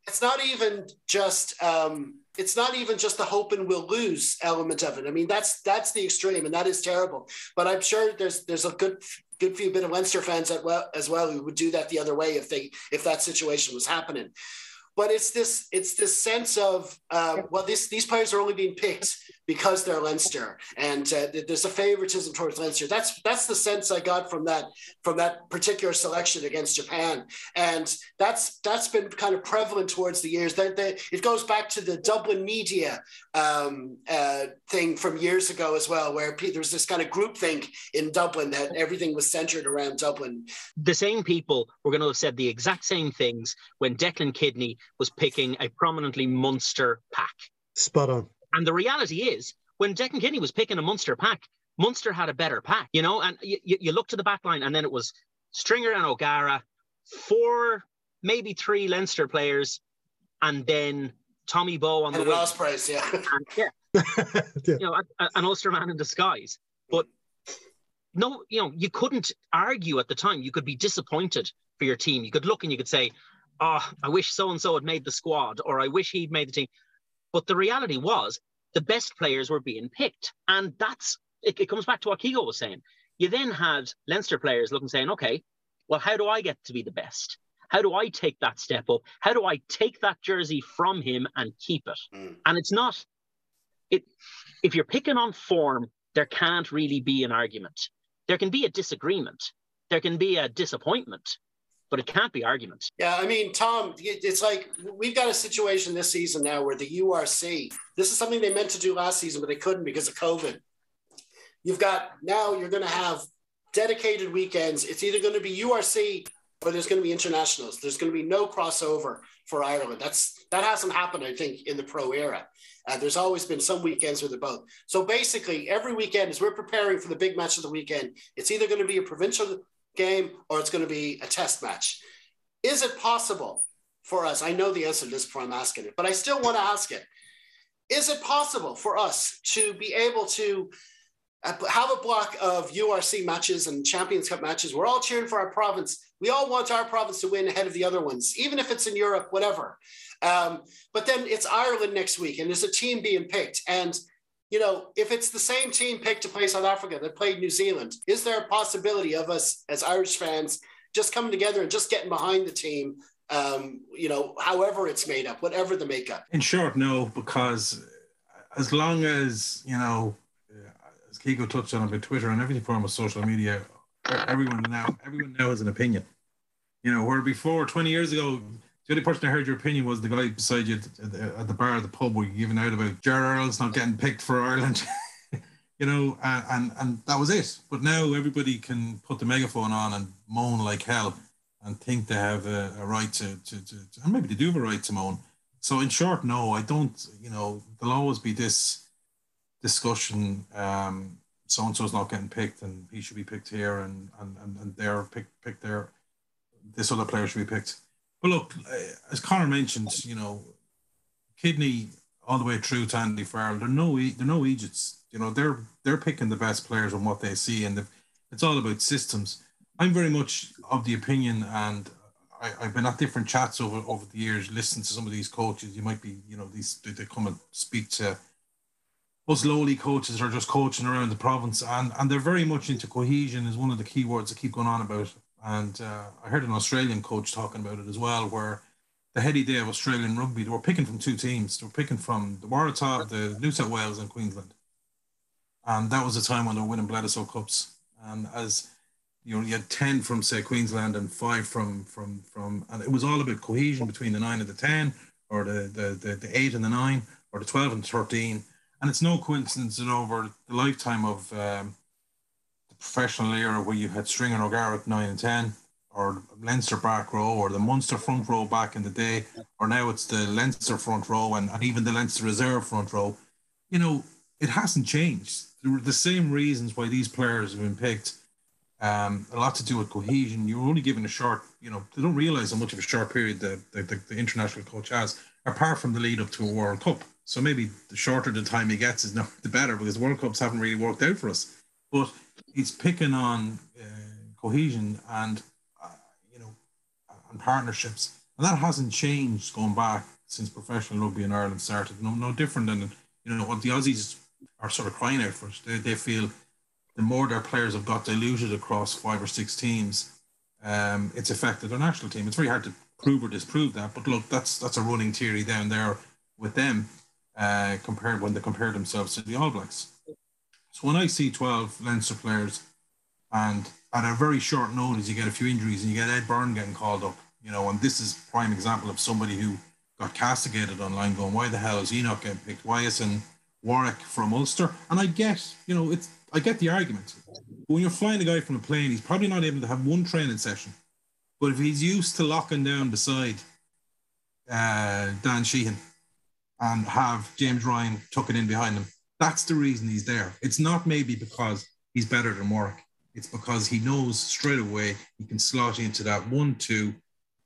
it's not even just. Um, it's not even just the hope and we'll lose element of it. I mean, that's that's the extreme, and that is terrible. But I'm sure there's there's a good good few bit of Leinster fans well, as well who would do that the other way if they if that situation was happening. But it's this it's this sense of uh, well, this these players are only being picked because they're Leinster, and uh, there's a favoritism towards Leinster. That's that's the sense I got from that from that particular selection against Japan, and that's that's been kind of prevalent towards the years. That it goes back to the Dublin media um, uh, thing from years ago as well, where there was this kind of groupthink in Dublin that everything was centered around Dublin. The same people were going to have said the exact same things when Declan Kidney was picking a prominently Munster pack. Spot on and the reality is, when Declan Kidney was picking a Munster pack, Munster had a better pack, you know. And you, you look to the back line, and then it was Stringer and O'Gara, four, maybe three Leinster players, and then Tommy Bowe on and the last price, yeah, and, yeah, yeah. you know, an Ulster man in disguise. But no, you know, you couldn't argue at the time. You could be disappointed for your team. You could look and you could say, "Oh, I wish so and so had made the squad," or "I wish he'd made the team." But the reality was the best players were being picked. And that's it, it comes back to what Keego was saying. You then had Leinster players looking saying, okay, well, how do I get to be the best? How do I take that step up? How do I take that jersey from him and keep it? Mm. And it's not it if you're picking on form, there can't really be an argument. There can be a disagreement. There can be a disappointment but it can't be arguments. Yeah, I mean, Tom, it's like we've got a situation this season now where the URC, this is something they meant to do last season, but they couldn't because of COVID. You've got now you're going to have dedicated weekends. It's either going to be URC or there's going to be internationals. There's going to be no crossover for Ireland. That's that hasn't happened, I think, in the pro era. Uh, there's always been some weekends with they're both. So basically, every weekend, as we're preparing for the big match of the weekend, it's either going to be a provincial game or it's going to be a test match. Is it possible for us? I know the answer to this before I'm asking it, but I still want to ask it. Is it possible for us to be able to have a block of URC matches and Champions Cup matches. We're all cheering for our province. We all want our province to win ahead of the other ones, even if it's in Europe, whatever. Um, but then it's Ireland next week, and there's a team being picked. And you know, if it's the same team picked to play South Africa that played New Zealand, is there a possibility of us as Irish fans just coming together and just getting behind the team? Um, you know, however it's made up, whatever the makeup. In short, no, because as long as you know as Keego touched on about Twitter and every form of social media, everyone now everyone now has an opinion. You know, where before 20 years ago, the only person I heard your opinion was the guy beside you at the, at the bar at the pub where you're giving out about Ger Earls not getting picked for Ireland. you know, and, and and that was it. But now everybody can put the megaphone on and moan like hell and think they have a, a right to, to, to, to, and maybe they do have a right to moan. So in short, no, I don't, you know, there'll always be this discussion. Um, so and so's not getting picked, and he should be picked here, and and and, and they're picked picked there. This other player should be picked. But look, uh, as Conor mentioned, you know, kidney all the way through to Andy Farrell. They're no they're no Egypts. You know, they're they're picking the best players on what they see, and it's all about systems. I'm very much of the opinion, and I, have been at different chats over over the years, listening to some of these coaches. You might be, you know, these they, come and speak to us lowly coaches are just coaching around the province, and and they're very much into cohesion is one of the key words that keep going on about. And uh, I heard an Australian coach talking about it as well, where the heady day of Australian rugby, they were picking from two teams. They were picking from the Waratah, the New South Wales, and Queensland. And that was the time when they were winning Bledisloe Cups. And as you know, you had ten from say Queensland and five from from from, and it was all about cohesion between the nine and the ten, or the the the, the eight and the nine, or the twelve and thirteen and it's no coincidence that over the lifetime of um, professional era where you had Stringer O'Gara at 9 and 10, or Leinster back row, or the Munster front row back in the day, or now it's the Leinster front row and, and even the Leinster reserve front row, you know, it hasn't changed. There were the same reasons why these players have been picked. Um, a lot to do with cohesion. You're only given a short, you know, they don't realize how much of a short period the, the, the, the international coach has, apart from the lead up to a World Cup. So maybe the shorter the time he gets is not the better because World Cups haven't really worked out for us. But he's picking on uh, cohesion and uh, you know and partnerships, and that hasn't changed going back since professional rugby in Ireland started. No, no different than you know what the Aussies are sort of crying out for. They, they feel the more their players have got diluted across five or six teams, um, it's affected their national team. It's very hard to prove or disprove that, but look, that's that's a running theory down there with them uh, compared when they compare themselves to the All Blacks. So when I see 12 Leinster players and at a very short notice you get a few injuries and you get Ed Byrne getting called up, you know, and this is prime example of somebody who got castigated online going, why the hell is he not getting picked? Why isn't Warwick from Ulster? And I get, you know, it's I get the argument. But when you're flying a guy from a plane, he's probably not able to have one training session. But if he's used to locking down beside uh, Dan Sheehan and have James Ryan tucking in behind him. That's the reason he's there. It's not maybe because he's better than Warwick. It's because he knows straight away he can slot into that one, two,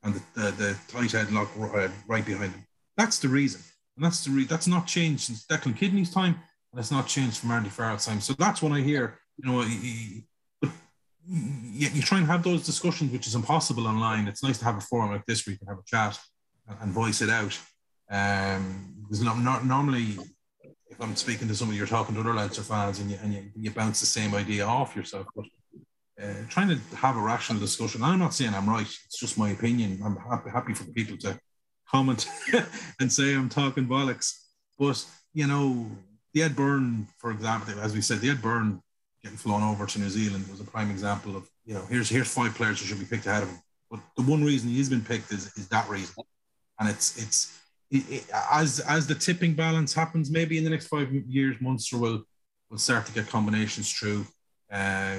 and the, the, the tight head lock right, right behind him. That's the reason. And that's the re- that's not changed since Declan Kidney's time, and it's not changed from Andy Farrell's time. So that's when I hear, you know, he, he, you, you try and have those discussions, which is impossible online. It's nice to have a forum like this where you can have a chat and, and voice it out. Um, because not, not normally, if I'm speaking to somebody, you're talking to other Leinster fans, and you and you, you bounce the same idea off yourself. But uh, trying to have a rational discussion. I'm not saying I'm right. It's just my opinion. I'm happy, happy for people to comment and say I'm talking bollocks. But you know, the Ed Byrne, for example, as we said, the Ed Byrne getting flown over to New Zealand was a prime example of you know here's here's five players who should be picked ahead of him. But the one reason he's been picked is is that reason, and it's it's as as the tipping balance happens, maybe in the next five years, Munster will will start to get combinations through. Uh,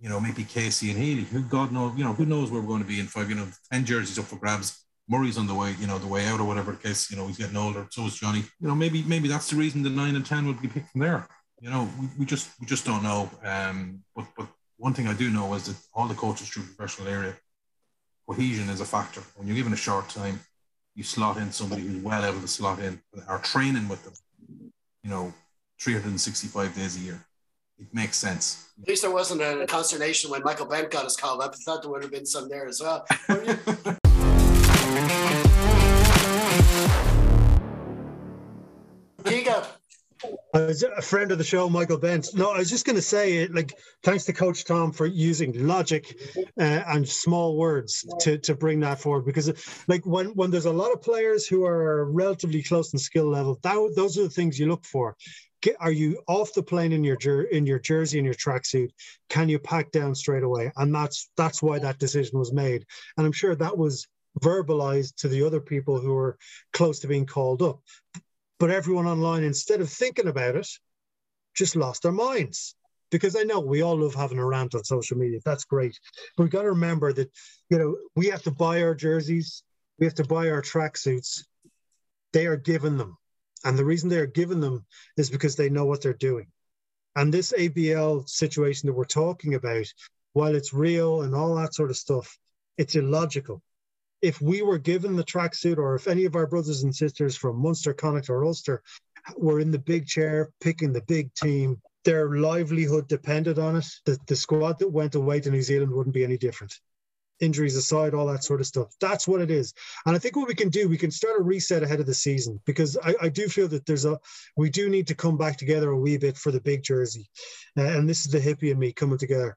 you know, maybe Casey and Healy. Who God knows, you know, who knows where we're going to be in five. You know, ten jerseys up for grabs. Murray's on the way, you know, the way out or whatever the case. You know, he's getting older. So is Johnny. You know, maybe maybe that's the reason the nine and ten would be picked from there. You know, we, we just we just don't know. Um, but but one thing I do know is that all the coaches through professional area cohesion is a factor. When you're given a short time, you slot in somebody who's well able to slot in, or training with them, you know, 365 days a year. it makes sense. At least there wasn't a consternation when Michael Bent got his call up. I thought there would have been some there as well. I was a friend of the show, Michael Bent. No, I was just going to say, like, thanks to Coach Tom for using logic uh, and small words to to bring that forward. Because, like, when when there's a lot of players who are relatively close in skill level, that, those are the things you look for. Get, are you off the plane in your jer- in your jersey and your tracksuit? Can you pack down straight away? And that's that's why that decision was made. And I'm sure that was verbalized to the other people who were close to being called up. But everyone online, instead of thinking about it, just lost their minds. Because I know we all love having a rant on social media. That's great. But we've got to remember that, you know, we have to buy our jerseys, we have to buy our tracksuits. They are given them. And the reason they are given them is because they know what they're doing. And this ABL situation that we're talking about, while it's real and all that sort of stuff, it's illogical if we were given the tracksuit, or if any of our brothers and sisters from Munster, Connacht, or Ulster were in the big chair picking the big team, their livelihood depended on it. The, the squad that went away to New Zealand wouldn't be any different. Injuries aside, all that sort of stuff. That's what it is. And I think what we can do, we can start a reset ahead of the season because I, I do feel that there's a, we do need to come back together a wee bit for the big jersey. Uh, and this is the hippie and me coming together.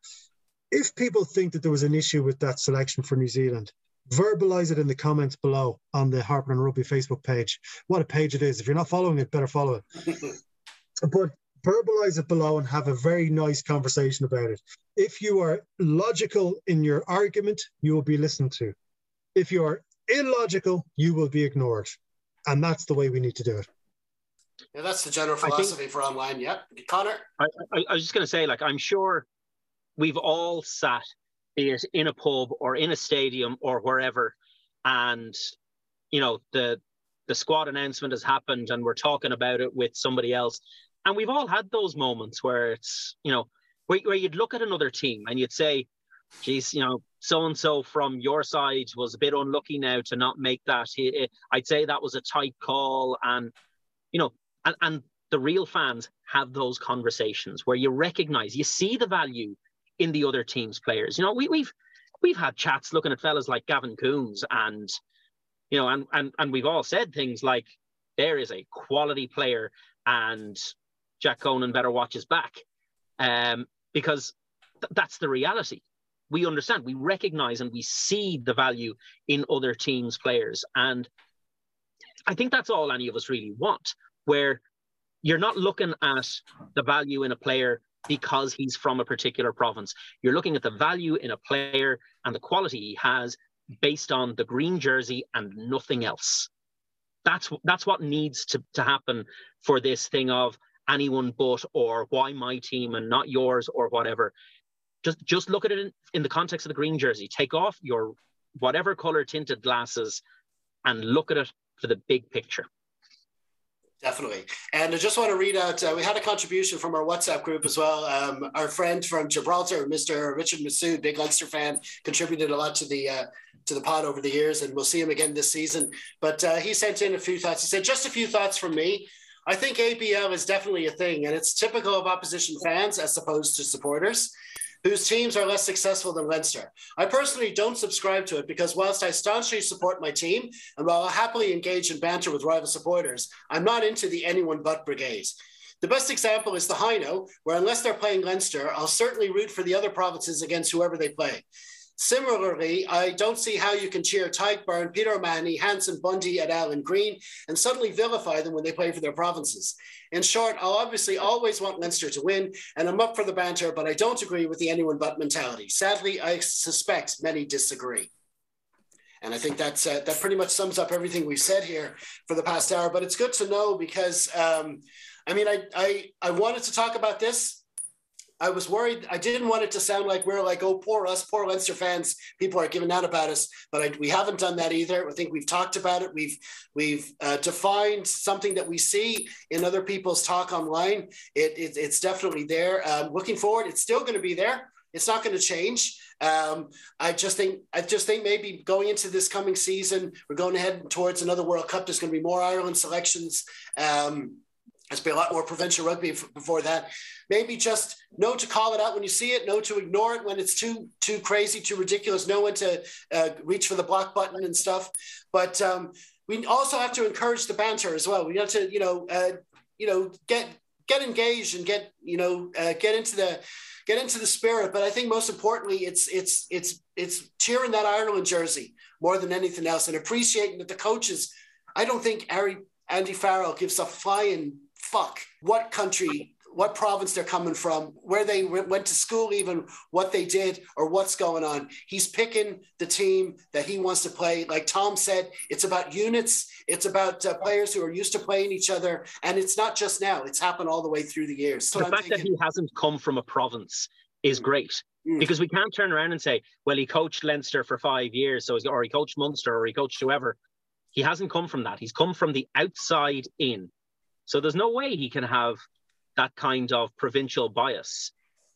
If people think that there was an issue with that selection for New Zealand, verbalize it in the comments below on the Harpin' On Rugby Facebook page. What a page it is. If you're not following it, better follow it. but verbalize it below and have a very nice conversation about it. If you are logical in your argument, you will be listened to. If you are illogical, you will be ignored. And that's the way we need to do it. Yeah, that's the general philosophy think, for online. Yeah. Conor? I, I, I was just going to say, like, I'm sure we've all sat be it in a pub or in a stadium or wherever, and you know the the squad announcement has happened and we're talking about it with somebody else, and we've all had those moments where it's you know where, where you'd look at another team and you'd say, geez, you know, so and so from your side was a bit unlucky now to not make that. I'd say that was a tight call, and you know, and, and the real fans have those conversations where you recognize, you see the value in the other team's players. You know, we, we've we've had chats looking at fellas like Gavin Coombes and you know, and and and we've all said things like there is a quality player and Jack Conan better watch his back. Um, because th- that's the reality. We understand, we recognize and we see the value in other teams' players. And I think that's all any of us really want, where you're not looking at the value in a player because he's from a particular province. You're looking at the value in a player and the quality he has based on the green jersey and nothing else. That's that's what needs to, to happen for this thing of anyone but or why my team and not yours or whatever. Just just look at it in, in the context of the green jersey. Take off your whatever color tinted glasses and look at it for the big picture. Definitely. And I just want to read out, uh, we had a contribution from our WhatsApp group as well. Um, our friend from Gibraltar, Mr. Richard Masood, big Leinster fan, contributed a lot to the uh, to the pod over the years, and we'll see him again this season. But uh, he sent in a few thoughts. He said, just a few thoughts from me. I think ABL is definitely a thing, and it's typical of opposition fans as opposed to supporters whose teams are less successful than Leinster. I personally don't subscribe to it because whilst I staunchly support my team and while I happily engage in banter with rival supporters, I'm not into the anyone but brigade. The best example is the Heino, where unless they're playing Leinster, I'll certainly root for the other provinces against whoever they play. Similarly, I don't see how you can cheer Tadhg Peter O'Mahony, Hansen Bundee, and Green and suddenly vilify them when they play for their provinces. In short, I'll obviously always want Leinster to win, and I'm up for the banter, but I don't agree with the anyone but mentality. Sadly, I suspect many disagree. And I think that's uh, that pretty much sums up everything we've said here for the past hour. But it's good to know because um, I mean, I, I I wanted to talk about this I was worried. I didn't want it to sound like we're like, oh, poor us, poor Leinster fans. People are giving out about us, but I, we haven't done that either. I think we've talked about it. We've we've uh, defined something that we see in other people's talk online. It, it it's definitely there. Um, looking forward, it's still going to be there. It's not going to change. Um, I just think I just think maybe going into this coming season, we're going to head towards another World Cup. There's going to be more Ireland selections. Um, There's been a lot more provincial rugby before that. Maybe just know to call it out when you see it, know to ignore it when it's too too crazy, too ridiculous, know when to uh, reach for the block button and stuff. But um, we also have to encourage the banter as well. We have to, you know, uh, you know, get get engaged and get, you know, uh, get into the get into the spirit. But I think most importantly, it's it's it's it's cheering that Ireland jersey more than anything else, and appreciating that the coaches. I don't think Harry Andy Farrell gives a flying fuck what country, what province they're coming from, where they went to school, even what they did or what's going on. He's picking the team that he wants to play. Like Tom said, it's about units, it's about uh, players who are used to playing each other. And it's not just now, it's happened all the way through the years. So the I'm fact thinking, that he hasn't come from a province is great. Mm. Because we can't turn around and say, well, he coached Leinster for five years, so or he coached Munster, or he coached whoever. He hasn't come from that. He's come from the outside in. So there's no way he can have that kind of provincial bias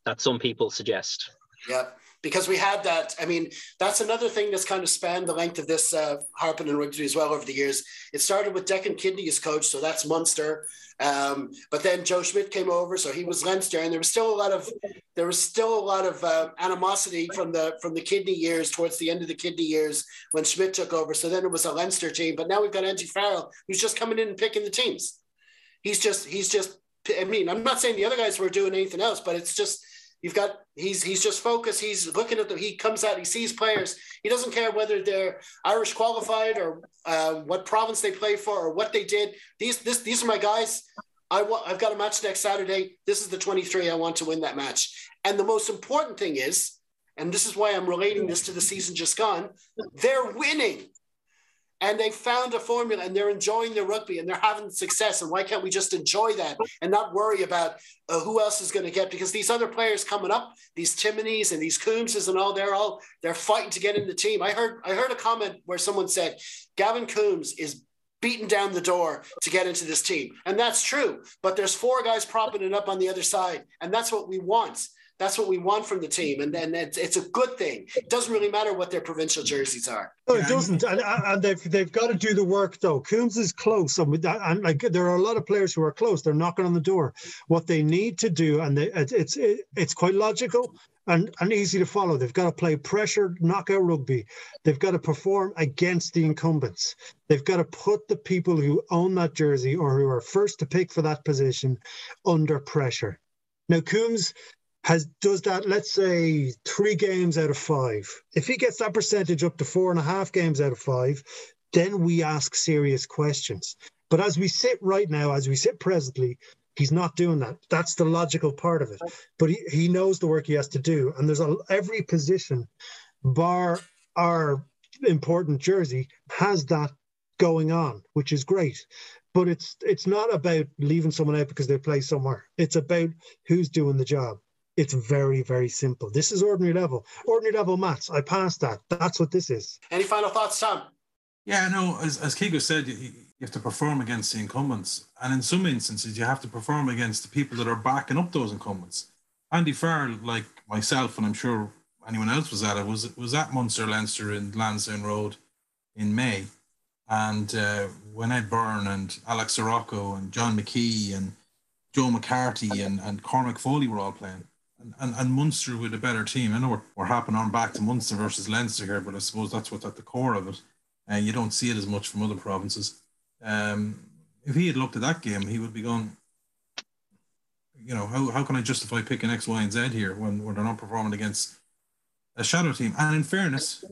that some people suggest. Yeah, because we had that. I mean, that's another thing that's kind of spanned the length of this uh, and Rugby as well over the years. It started with Declan Kidney as coach, so that's Munster. Um, but then Joe Schmidt came over, so he was Leinster, and there was still a lot of there was still a lot of uh, animosity from the from the Kidney years towards the end of the Kidney years when Schmidt took over. So then it was a Leinster team, but now we've got Andy Farrell who's just coming in and picking the teams he's just he's just I mean, I'm not saying the other guys were doing anything else, but it's just you've got he's he's just focused. He's looking at the he comes out, he sees players. He doesn't care whether they're Irish qualified or uh, what province they play for or what they did. These this these are my guys. I want I've got a match next Saturday. This is the 23. I want to win that match. And the most important thing is, and this is why I'm relating this to the season just gone, they're winning and they found a formula and they're enjoying their rugby and they're having success. And why can't we just enjoy that and not worry about uh, who else is going to get? Because these other players coming up, these Timoneys and these Coombses and all, they're all they're fighting to get in the team. I heard I heard a comment where someone said Gavin Coombes is beating down the door to get into this team, and that's true. But there's four guys propping it up on the other side, and that's what we want. That's what we want from the team, and then it's, it's a good thing. It doesn't really matter what their provincial jerseys are. No, it doesn't, and, and they've they've got to do the work though. Coombes is close, and, and like there are a lot of players who are close. They're knocking on the door. What they need to do, and they, it's it, it's quite logical and, and easy to follow. They've got to play pressure, knockout rugby. They've got to perform against the incumbents. They've got to put the people who own that jersey or who are first to pick for that position under pressure. Now, Coombes has does that let's say three games out of five. If he gets that percentage up to four and a half games out of five then we ask serious questions. But as we sit right now as we sit presently he's not doing that. That's the logical part of it. But he, he knows the work he has to do. And there's a, every position bar our important jersey has that going on which is great. But it's it's not about leaving someone out because they play somewhere. It's about who's doing the job it's very, very simple. This is ordinary level. Ordinary level maths. I passed that. That's what this is. Any final thoughts, Tom? Yeah, no, as, as Keego said, you, you have to perform against the incumbents. And in some instances, you have to perform against the people that are backing up those incumbents. Andy Farrell, like myself, and I'm sure anyone else was at it, was was at Munster Leinster in Lansdowne Road in May. And uh, when Ed Byrne and Alex Soroka and John McKee and Joe McCarthy and, and Cormac Foley were all playing, and, and, Munster with a better team. I know we're, we're hopping on back to Munster versus Leinster here, but I suppose that's what's at the core of it. And you don't see it as much from other provinces. Um, if he had looked at that game, he would be going, you know, how, how can I justify picking X, Y, and Z here when, when they're not performing against a shadow team? And in fairness,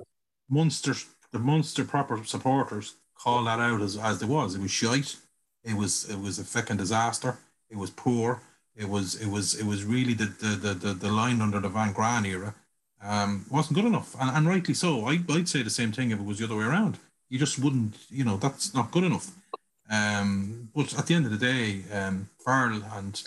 Munster, the Munster proper supporters called that out as, as it was. It was shite. It was it was a fucking disaster. It was poor. It was it was it was really the the the, the, line under the Van Graan era um, wasn't good enough, and, and rightly so. I, I'd say the same thing if it was the other way around. You just wouldn't, you know, that's not good enough. Um, but at the end of the day, um, Farrell and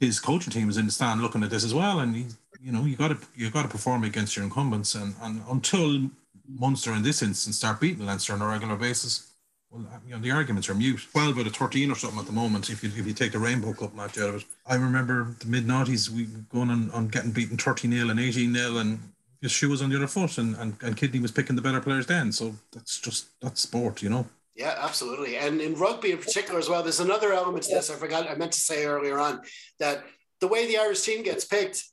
his coaching team is in the stand looking at this as well, and he, you know, you got to you got to perform against your incumbents, and and until Munster in this instance start beating Leinster on a regular basis, well, you know, the arguments are mute. 12 out of 13 or something at the moment, if you, if you take the Rainbow Cup match out of it. I remember the mid noughties, we going on, on getting beaten 30 0 and 18 0, and his shoe was on the other foot, and, and, and Kidney was picking the better players then. So that's just, that's sport, you know. Yeah, absolutely. And in rugby in particular as well, there's another element to this I forgot I meant to say earlier on that the way the Irish team gets picked,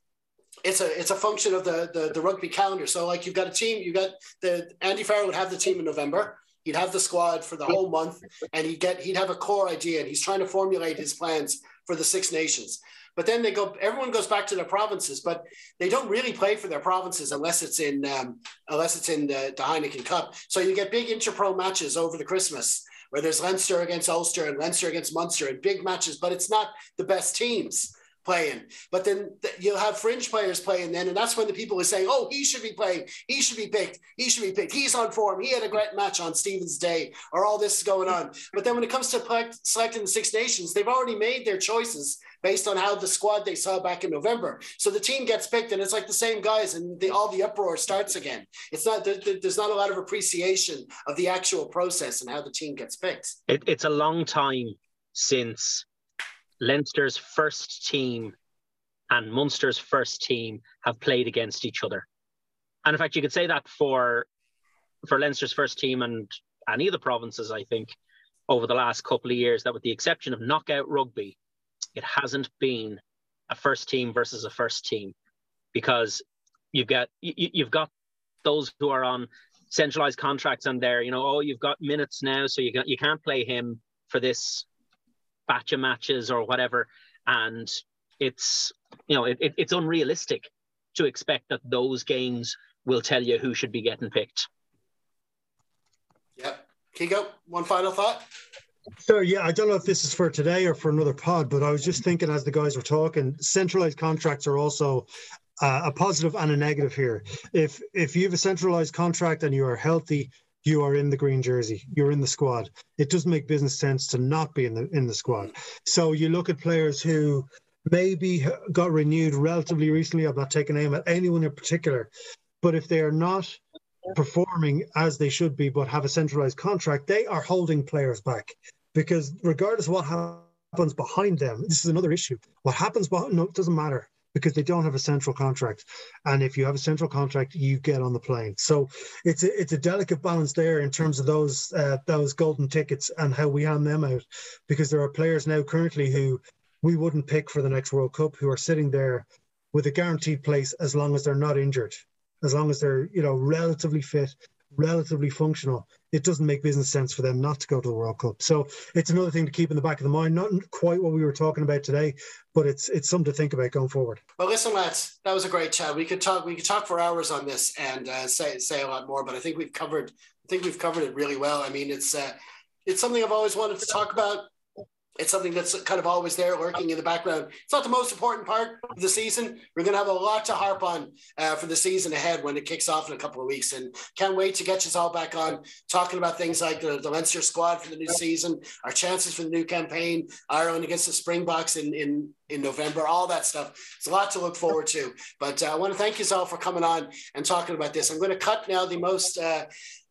it's a it's a function of the, the the rugby calendar. So like you've got a team, you've got the Andy Farrell would have the team in November. He'd have the squad for the whole month, and he'd get he'd have a core idea, and he's trying to formulate his plans for the Six Nations. But then they go, everyone goes back to their provinces, but they don't really play for their provinces unless it's in um, unless it's in the, the Heineken Cup. So you get big interpro matches over the Christmas where there's Leinster against Ulster and Leinster against Munster and big matches, but it's not the best teams playing. But then you'll have fringe players playing then, and that's when the people are saying, "Oh, he should be playing. He should be picked. He should be picked. He's on form. He had a great match on Stephen's Day, or all this is going on." But then when it comes to selecting the Six Nations, they've already made their choices based on how the squad they saw back in November. So the team gets picked, and it's like the same guys, and the, all the uproar starts again. It's not there's not a lot of appreciation of the actual process and how the team gets picked. It, it's a long time since Leinster's first team and Munster's first team have played against each other. And in fact, you could say that for for Leinster's first team and any of the provinces, I think, over the last couple of years, that with the exception of knockout rugby, it hasn't been a first team versus a first team because you've got you, you've got those who are on centralized contracts and they're you know oh you've got minutes now so you can you can't play him for this batch of matches or whatever. And it's you know it, it, it's unrealistic to expect that those games will tell you who should be getting picked. Yeah. Keego, one final thought. So yeah, I don't know if this is for today or for another pod, but I was just thinking as the guys were talking, centralized contracts are also uh, a positive and a negative here. If if you have a centralized contract and you are healthy, you are in the green jersey, you're in the squad. It doesn't make business sense to not be in the in the squad. So you look at players who maybe got renewed relatively recently. I'm not taking aim at anyone in particular, but if they are not performing as they should be, but have a centralized contract, they are holding players back because regardless of what happens behind them, this is another issue. What happens behind no, it doesn't matter because they don't have a central contract. And if you have a central contract, you get on the plane. So it's a, it's a delicate balance there in terms of those uh, those golden tickets and how we hand them out, because there are players now currently who we wouldn't pick for the next World Cup who are sitting there with a guaranteed place as long as they're not injured, as long as they're you know relatively fit relatively functional, it doesn't make business sense for them not to go to the World Cup. So it's another thing to keep in the back of the mind. Not quite what we were talking about today, but it's it's something to think about going forward. Well, listen, lads, that was a great chat. We could talk we could talk for hours on this and uh, say say a lot more, but I think we've covered I think we've covered it really well. I mean, it's uh, it's something I've always wanted to talk about it's something that's kind of always there lurking in the background. It's not the most important part of the season. We're going to have a lot to harp on uh, for the season ahead when it kicks off in a couple of weeks. And can't wait to get you all back on talking about things like the, the Leinster squad for the new season, our chances for the new campaign, Ireland against the Springboks in, in, in November, all that stuff. It's a lot to look forward to. But uh, I want to thank you all for coming on and talking about this. I'm going to cut now the most. Uh,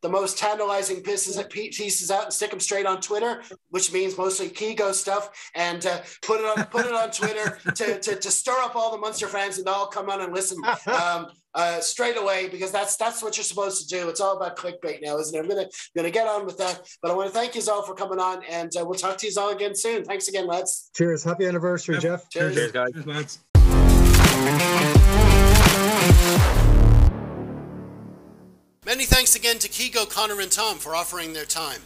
the most tantalizing pieces, pieces out and stick them straight on Twitter, which means mostly Keego stuff, and uh, put it on put it on Twitter to, to, to, stir up all the Munster fans and all come on and listen um, uh, straight away because that's that's what you're supposed to do. It's all about clickbait now, isn't it? I'm gonna gonna get on with that, but I want to thank you all for coming on, and uh, we'll talk to you all again soon. Thanks again, lads. Cheers! Happy anniversary, Jeff. Cheers, Cheers guys. Cheers, lads. Many thanks again to Keego, Conor, and Tom for offering their time.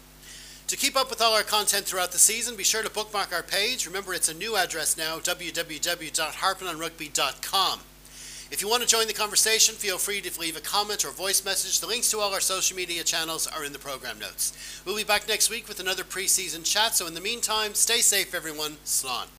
To keep up with all our content throughout the season, be sure to bookmark our page. Remember, it's a new address now www.harpinonrugby.com. If you want to join the conversation, feel free to leave a comment or voice message. The links to all our social media channels are in the program notes. We'll be back next week with another preseason chat, so in the meantime, stay safe, everyone. Slán.